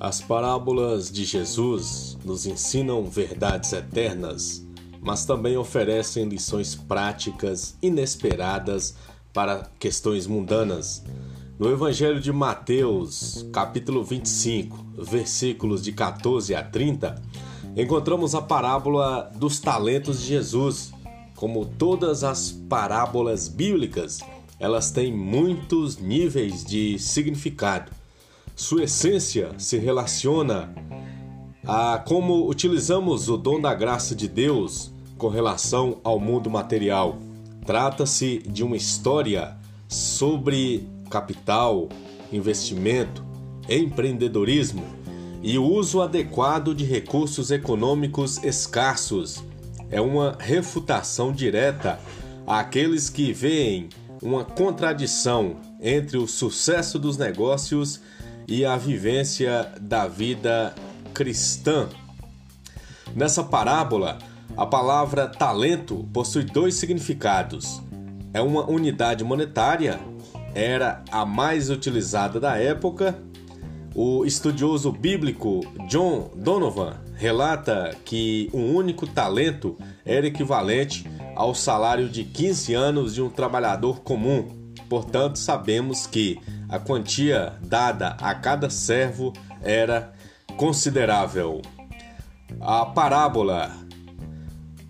As parábolas de Jesus nos ensinam verdades eternas, mas também oferecem lições práticas inesperadas para questões mundanas. No Evangelho de Mateus, capítulo 25, versículos de 14 a 30, encontramos a parábola dos talentos de Jesus. Como todas as parábolas bíblicas, elas têm muitos níveis de significado. Sua essência se relaciona a como utilizamos o dom da graça de Deus com relação ao mundo material. Trata-se de uma história sobre capital, investimento, empreendedorismo e o uso adequado de recursos econômicos escassos. É uma refutação direta àqueles que veem uma contradição entre o sucesso dos negócios e a vivência da vida cristã. Nessa parábola, a palavra talento possui dois significados. É uma unidade monetária, era a mais utilizada da época. O estudioso bíblico John Donovan relata que um único talento era equivalente ao salário de 15 anos de um trabalhador comum. Portanto, sabemos que a quantia dada a cada servo era considerável. A parábola: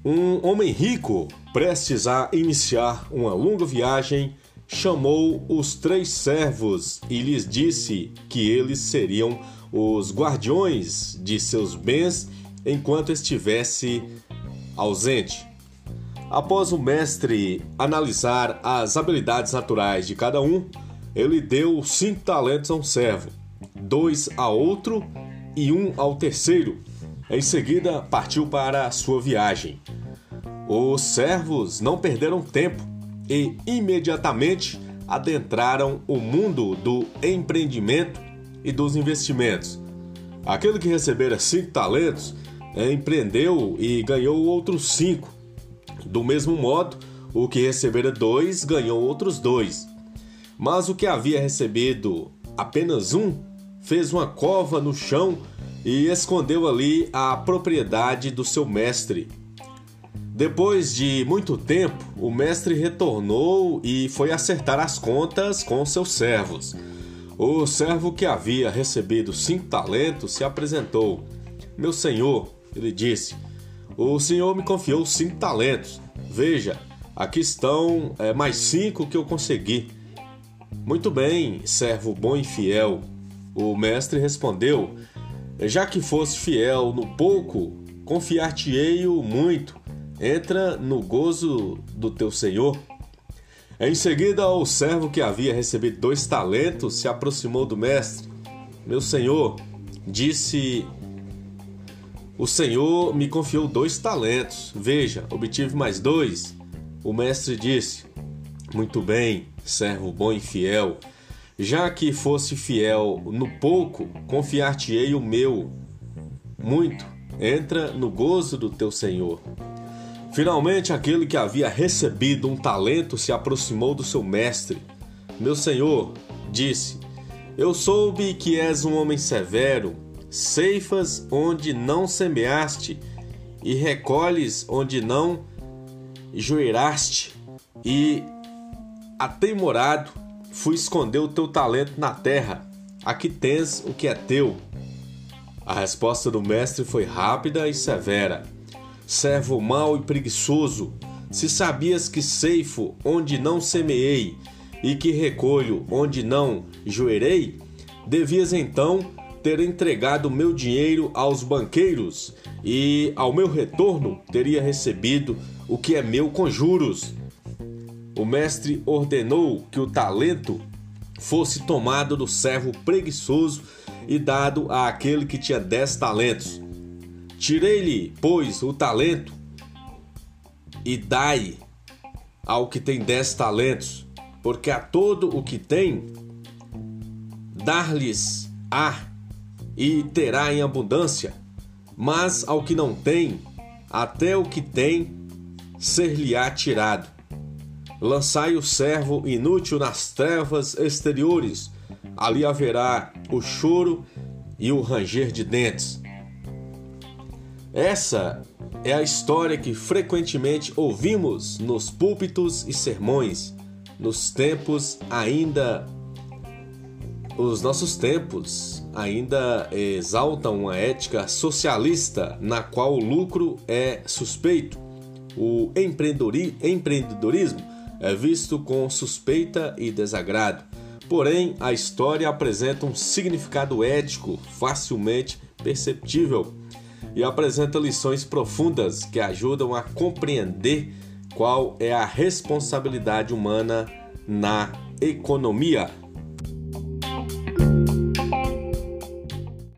Um homem rico, prestes a iniciar uma longa viagem, chamou os três servos e lhes disse que eles seriam os guardiões de seus bens enquanto estivesse ausente. Após o mestre analisar as habilidades naturais de cada um, ele deu cinco talentos a um servo, dois a outro e um ao terceiro. Em seguida, partiu para a sua viagem. Os servos não perderam tempo e imediatamente adentraram o mundo do empreendimento e dos investimentos. Aquele que recebera cinco talentos empreendeu e ganhou outros cinco. Do mesmo modo, o que recebera dois ganhou outros dois. Mas o que havia recebido apenas um fez uma cova no chão e escondeu ali a propriedade do seu mestre. Depois de muito tempo, o mestre retornou e foi acertar as contas com seus servos. O servo que havia recebido cinco talentos se apresentou. Meu senhor, ele disse, o senhor me confiou cinco talentos. Veja, aqui estão é, mais cinco que eu consegui. Muito bem, servo bom e fiel. O mestre respondeu: Já que fosse fiel no pouco, confiar-te-ei-o muito. Entra no gozo do teu senhor. Em seguida, o servo que havia recebido dois talentos se aproximou do mestre. Meu senhor, disse: O senhor me confiou dois talentos. Veja, obtive mais dois. O mestre disse: Muito bem, servo bom e fiel. Já que fosse fiel no pouco, confiar-te-ei o meu muito. Entra no gozo do teu senhor. Finalmente, aquele que havia recebido um talento se aproximou do seu mestre. Meu senhor, disse: Eu soube que és um homem severo, ceifas onde não semeaste e recolhes onde não joeiraste, e ateimorado fui esconder o teu talento na terra. Aqui tens o que é teu. A resposta do mestre foi rápida e severa servo mau e preguiçoso, se sabias que ceifo onde não semeei e que recolho onde não joerei, devias então ter entregado meu dinheiro aos banqueiros e ao meu retorno teria recebido o que é meu com juros. O mestre ordenou que o talento fosse tomado do servo preguiçoso e dado àquele que tinha dez talentos. Tirei-lhe, pois, o talento e dai ao que tem dez talentos, porque a todo o que tem, dar-lhes a e terá em abundância, mas ao que não tem, até o que tem, ser-lhe-á tirado. Lançai o servo inútil nas trevas exteriores, ali haverá o choro e o ranger de dentes. Essa é a história que frequentemente ouvimos nos púlpitos e sermões, nos tempos ainda. Os nossos tempos ainda exaltam uma ética socialista na qual o lucro é suspeito. O empreendedorismo é visto com suspeita e desagrado. Porém, a história apresenta um significado ético facilmente perceptível e apresenta lições profundas que ajudam a compreender qual é a responsabilidade humana na economia.